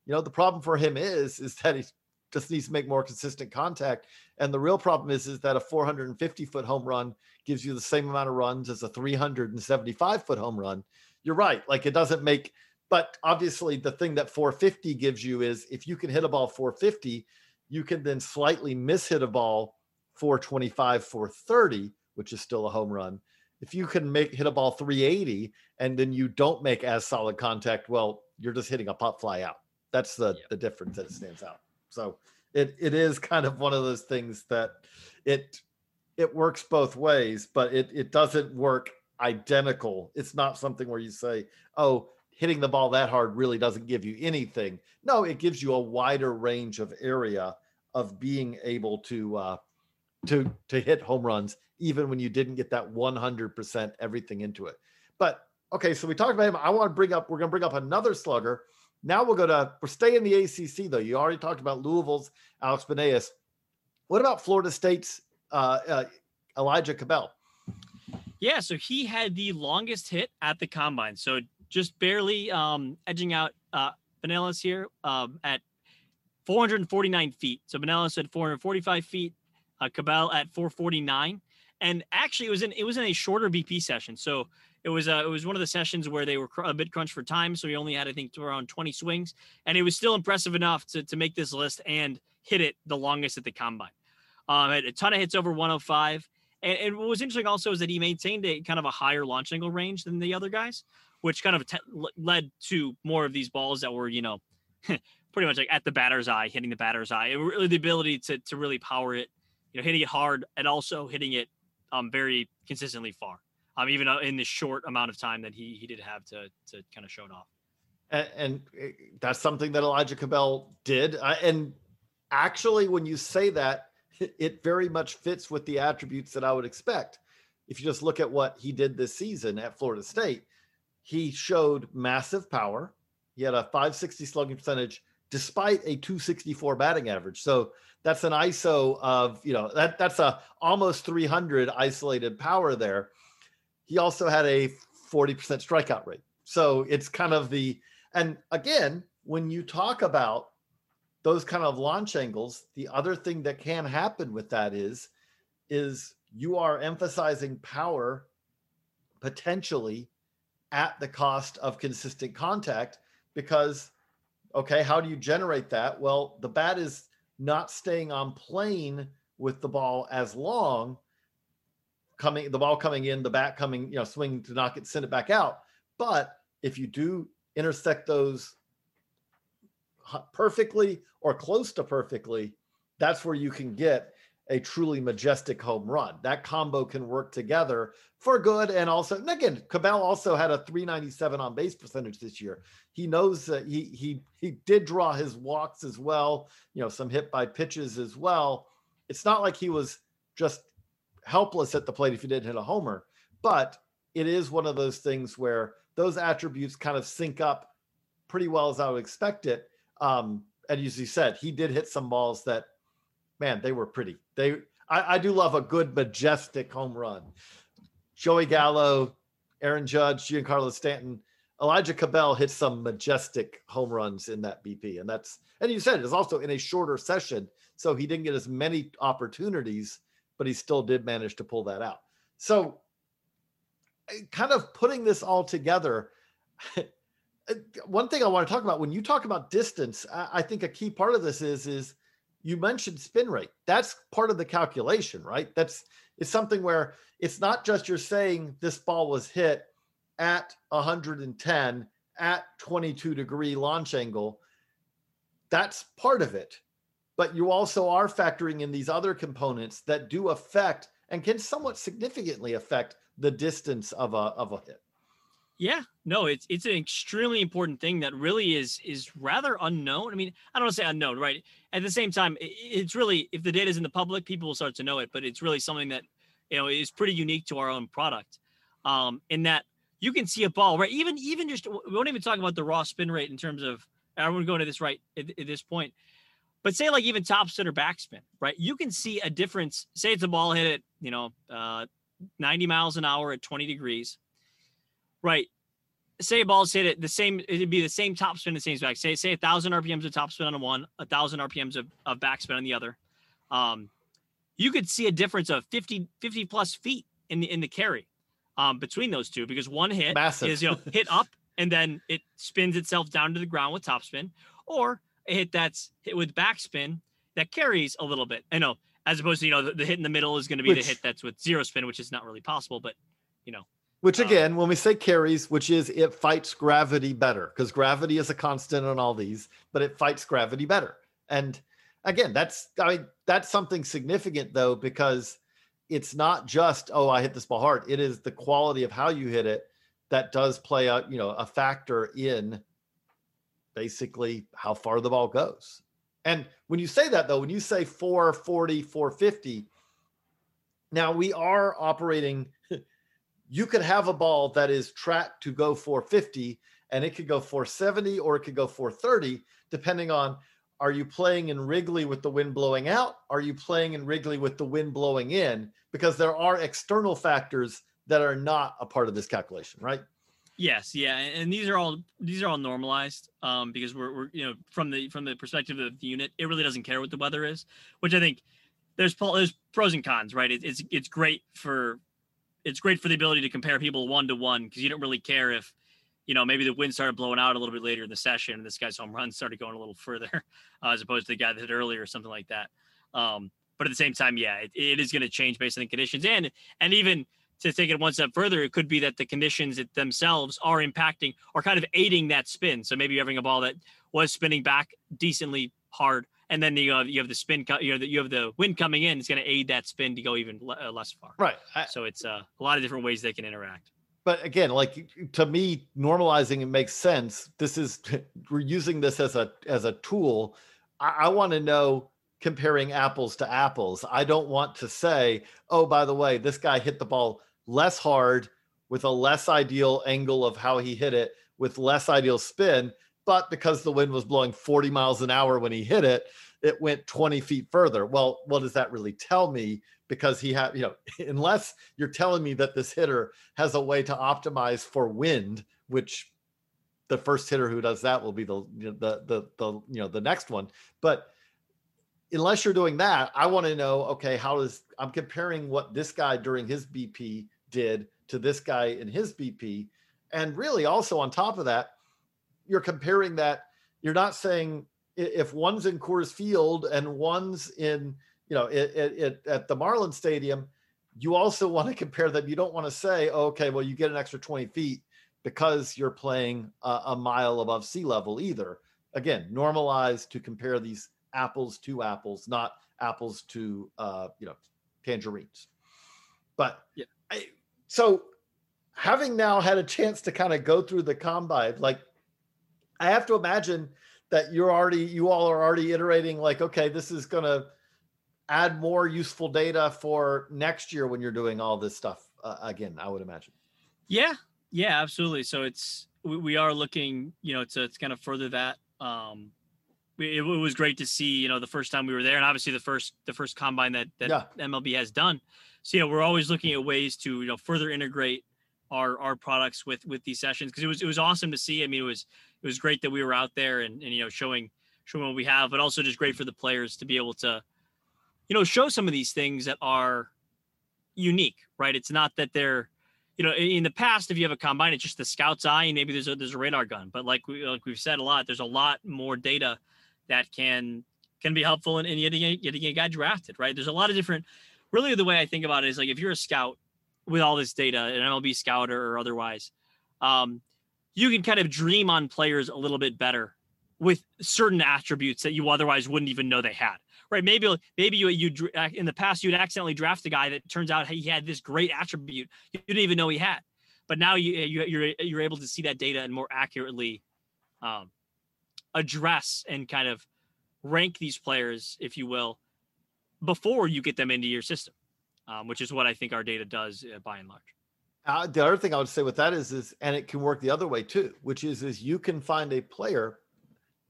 you know, the problem for him is is that he just needs to make more consistent contact. And the real problem is is that a 450 foot home run gives you the same amount of runs as a 375 foot home run. You're right. Like it doesn't make, but obviously the thing that 450 gives you is if you can hit a ball 450, you can then slightly miss hit a ball 425, 430, which is still a home run. If you can make hit a ball 380 and then you don't make as solid contact, well, you're just hitting a pop fly out. That's the yep. the difference that stands out. So it it is kind of one of those things that it it works both ways, but it it doesn't work identical. It's not something where you say, "Oh, hitting the ball that hard really doesn't give you anything." No, it gives you a wider range of area of being able to uh, to to hit home runs, even when you didn't get that 100% everything into it. But okay, so we talked about him. I want to bring up. We're going to bring up another slugger. Now we'll go to. We're staying in the ACC though. You already talked about Louisville's Alex Binelas. What about Florida State's uh, uh, Elijah Cabell. Yeah, so he had the longest hit at the combine. So just barely um, edging out uh, here um, at 449 feet. So Binelas at 445 feet, uh, Cabell at 449. And actually, it was in it was in a shorter BP session. So it was uh, it was one of the sessions where they were cr- a bit crunched for time. So he only had I think around 20 swings, and it was still impressive enough to to make this list and hit it the longest at the combine. Um, had a ton of hits over 105. And, and, what was interesting also is that he maintained a kind of a higher launch angle range than the other guys, which kind of te- led to more of these balls that were, you know, pretty much like at the batter's eye, hitting the batter's eye. It really the ability to to really power it, you know, hitting it hard and also hitting it um very consistently far. Um, even uh, in the short amount of time that he he did have to to kind of show it off. And, and eh, that's something that Elijah Cabell did. Uh, and actually, when you say that, it very much fits with the attributes that I would expect. If you just look at what he did this season at Florida State, he showed massive power. He had a 560 slugging percentage despite a 264 batting average. So that's an ISO of, you know, that that's a almost 300 isolated power there. He also had a 40% strikeout rate. So it's kind of the and again, when you talk about those kind of launch angles, the other thing that can happen with that is, is you are emphasizing power potentially at the cost of consistent contact because okay how do you generate that well the bat is not staying on plane with the ball as long coming the ball coming in the bat coming you know swing to knock it send it back out but if you do intersect those perfectly or close to perfectly, that's where you can get a truly majestic home run. That combo can work together for good. And also, and again, Cabell also had a 397 on base percentage this year. He knows that he he he did draw his walks as well, you know, some hit by pitches as well. It's not like he was just helpless at the plate if he didn't hit a homer, but it is one of those things where those attributes kind of sync up pretty well as I would expect it. Um, and as you said, he did hit some balls that, man, they were pretty. They, I, I do love a good majestic home run. Joey Gallo, Aaron Judge, Giancarlo Stanton. Elijah Cabell hit some majestic home runs in that BP, and that's and you said it's also in a shorter session, so he didn't get as many opportunities, but he still did manage to pull that out. So, kind of putting this all together. One thing I want to talk about when you talk about distance, I, I think a key part of this is is you mentioned spin rate. That's part of the calculation, right? That's it's something where it's not just you're saying this ball was hit at 110 at 22 degree launch angle. That's part of it. But you also are factoring in these other components that do affect and can somewhat significantly affect the distance of a of a hit. Yeah, no, it's it's an extremely important thing that really is is rather unknown. I mean, I don't want to say unknown, right? At the same time, it's really if the data is in the public, people will start to know it. But it's really something that you know is pretty unique to our own product, um, in that you can see a ball, right? Even even just we won't even talk about the raw spin rate in terms of. I won't go into this right at, at this point, but say like even top spin or backspin, right? You can see a difference. Say it's a ball hit at you know uh, 90 miles an hour at 20 degrees right say a ball's hit at the same it'd be the same top spin the same back say say a thousand rpms of top spin on one a thousand rpms of, of backspin on the other um you could see a difference of 50 50 plus feet in the in the carry um between those two because one hit Massive. is you know hit up and then it spins itself down to the ground with topspin or a hit that's hit with backspin that carries a little bit i know as opposed to you know the, the hit in the middle is going to be Which- the hit that's with zero spin which is not really possible but you know Which Um, again, when we say carries, which is it fights gravity better because gravity is a constant on all these, but it fights gravity better. And again, that's I mean that's something significant though because it's not just oh I hit this ball hard. It is the quality of how you hit it that does play out you know a factor in basically how far the ball goes. And when you say that though, when you say 440, 450, now we are operating you could have a ball that is tracked to go 450 and it could go 470 or it could go 430 depending on are you playing in Wrigley with the wind blowing out? Are you playing in Wrigley with the wind blowing in? Because there are external factors that are not a part of this calculation right Yes, yeah, and these are all these are all normalized um, because we're, we're you know from the from the perspective of the unit, it really doesn't care what the weather is, which I think there's there's pros and cons, right? It, it's it's great for it's great for the ability to compare people one to one because you don't really care if you know maybe the wind started blowing out a little bit later in the session and this guy's home run started going a little further uh, as opposed to the guy that hit earlier or something like that. Um, but at the same time, yeah, it, it is going to change based on the conditions and and even to take it one step further, it could be that the conditions it themselves are impacting or kind of aiding that spin. So maybe you're having a ball that was spinning back decently hard, and then you have, you have the spin, you know, you have the wind coming in. It's going to aid that spin to go even uh, less far. right I- So it's uh, a lot of different ways they can interact. but again like to me normalizing it makes sense this is we're using this as a as a tool i, I want to know comparing apples to apples i don't want to say oh by the way this guy hit the ball less hard with a less ideal angle of how he hit it with less ideal spin. But because the wind was blowing 40 miles an hour when he hit it it went 20 feet further. Well what does that really tell me? Because he had you know unless you're telling me that this hitter has a way to optimize for wind, which the first hitter who does that will be the the the the you know the next one. But unless you're doing that, I want to know okay, how does I'm comparing what this guy during his BP did to this guy in his BP, and really also on top of that, you're comparing that. You're not saying if one's in Coors Field and one's in you know it, it, it, at the Marlin Stadium, you also want to compare them. You don't want to say, oh, okay, well, you get an extra 20 feet because you're playing a, a mile above sea level either. Again, normalize to compare these apples to apples, not apples to uh, you know tangerines. But Yeah. I, so having now had a chance to kind of go through the combine, like I have to imagine that you're already you all are already iterating like, okay, this is gonna add more useful data for next year when you're doing all this stuff uh, again i would imagine Yeah, yeah, absolutely. So it's we, we are looking, you know, to, to kind of further that. Um, it, it was great to see, you know, the first time we were there, and obviously the first the first combine that that Yeah. MLB has done. So you know, we're always looking at ways to you know further integrate our our products with with these sessions because it was it was awesome to see. I mean, it was it was great that we were out there and, and you know showing showing what we have, but also just great for the players to be able to, you know, show some of these things that are unique, right? It's not that they're, you know, in the past, if you have a combine, it's just the scout's eye and maybe there's a there's a radar gun. But like we like we've said a lot, there's a lot more data that can can be helpful in, in getting, getting a guy drafted, right? There's a lot of different. Really, the way I think about it is like if you're a scout with all this data, an MLB scouter or otherwise, um, you can kind of dream on players a little bit better with certain attributes that you otherwise wouldn't even know they had. Right? Maybe maybe you you in the past you'd accidentally draft a guy that turns out he had this great attribute you didn't even know he had, but now you, you you're you're able to see that data and more accurately um, address and kind of rank these players, if you will, before you get them into your system, um, which is what I think our data does uh, by and large. Uh, the other thing I would say with that is, is, and it can work the other way too, which is, is you can find a player.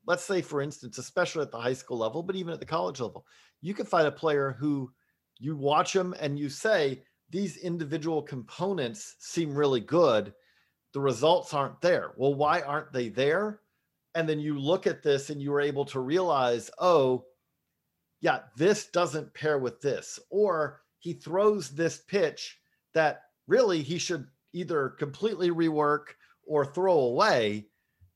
Let's say, for instance, especially at the high school level, but even at the college level, you can find a player who you watch them and you say these individual components seem really good. The results aren't there. Well, why aren't they there? And then you look at this and you are able to realize, oh, yeah, this doesn't pair with this, or he throws this pitch that really he should either completely rework or throw away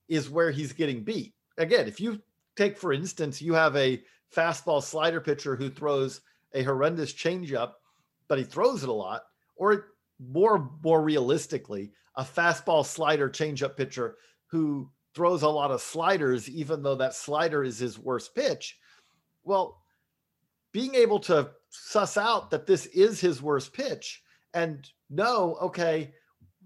is where he's getting beat. Again, if you take, for instance, you have a fastball slider pitcher who throws a horrendous changeup, but he throws it a lot, or more more realistically, a fastball slider changeup pitcher who throws a lot of sliders, even though that slider is his worst pitch. Well, being able to suss out that this is his worst pitch and know, okay,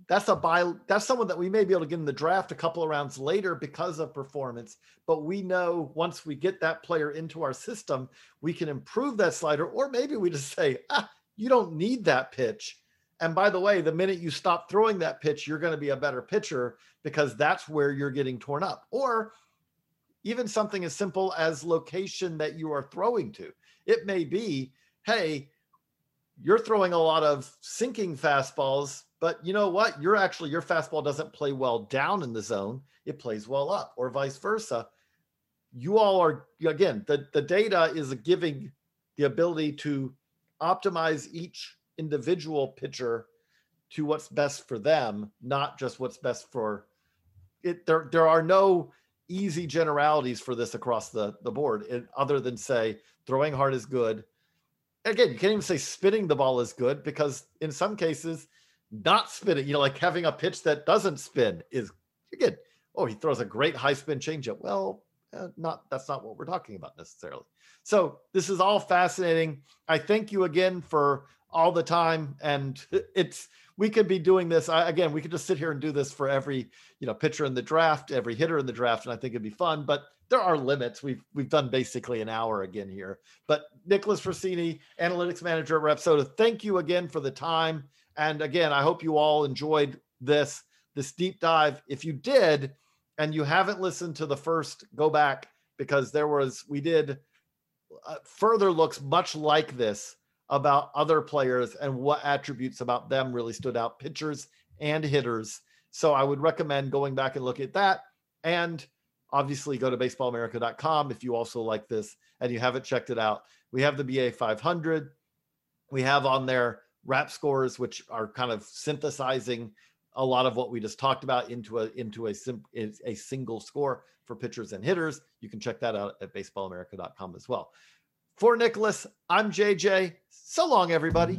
that's a buy. That's someone that we may be able to get in the draft a couple of rounds later because of performance. But we know once we get that player into our system, we can improve that slider, or maybe we just say, ah, you don't need that pitch. And by the way, the minute you stop throwing that pitch, you're going to be a better pitcher because that's where you're getting torn up. Or even something as simple as location that you are throwing to. It may be, hey, you're throwing a lot of sinking fastballs, but you know what? You're actually your fastball doesn't play well down in the zone. It plays well up, or vice versa. You all are again, the, the data is giving the ability to optimize each individual pitcher to what's best for them, not just what's best for it. There, there are no easy generalities for this across the, the board, other than say throwing hard is good, again, you can't even say spinning the ball is good because in some cases, not spinning, you know, like having a pitch that doesn't spin is again, oh, he throws a great high spin changeup. Well, uh, not that's not what we're talking about necessarily. So this is all fascinating. I thank you again for all the time, and it's we could be doing this I, again. We could just sit here and do this for every you know pitcher in the draft, every hitter in the draft, and I think it'd be fun. But there are limits. We've we've done basically an hour again here. But Nicholas Rossini, analytics manager at Rapsodo, thank you again for the time. And again, I hope you all enjoyed this this deep dive. If you did, and you haven't listened to the first, go back because there was we did uh, further looks much like this about other players and what attributes about them really stood out, pitchers and hitters. So I would recommend going back and look at that and obviously go to baseballamerica.com if you also like this and you haven't checked it out. We have the BA 500. We have on there rap scores, which are kind of synthesizing a lot of what we just talked about into a into a sim, a single score for pitchers and hitters. You can check that out at baseballamerica.com as well. For Nicholas, I'm JJ. So long, everybody.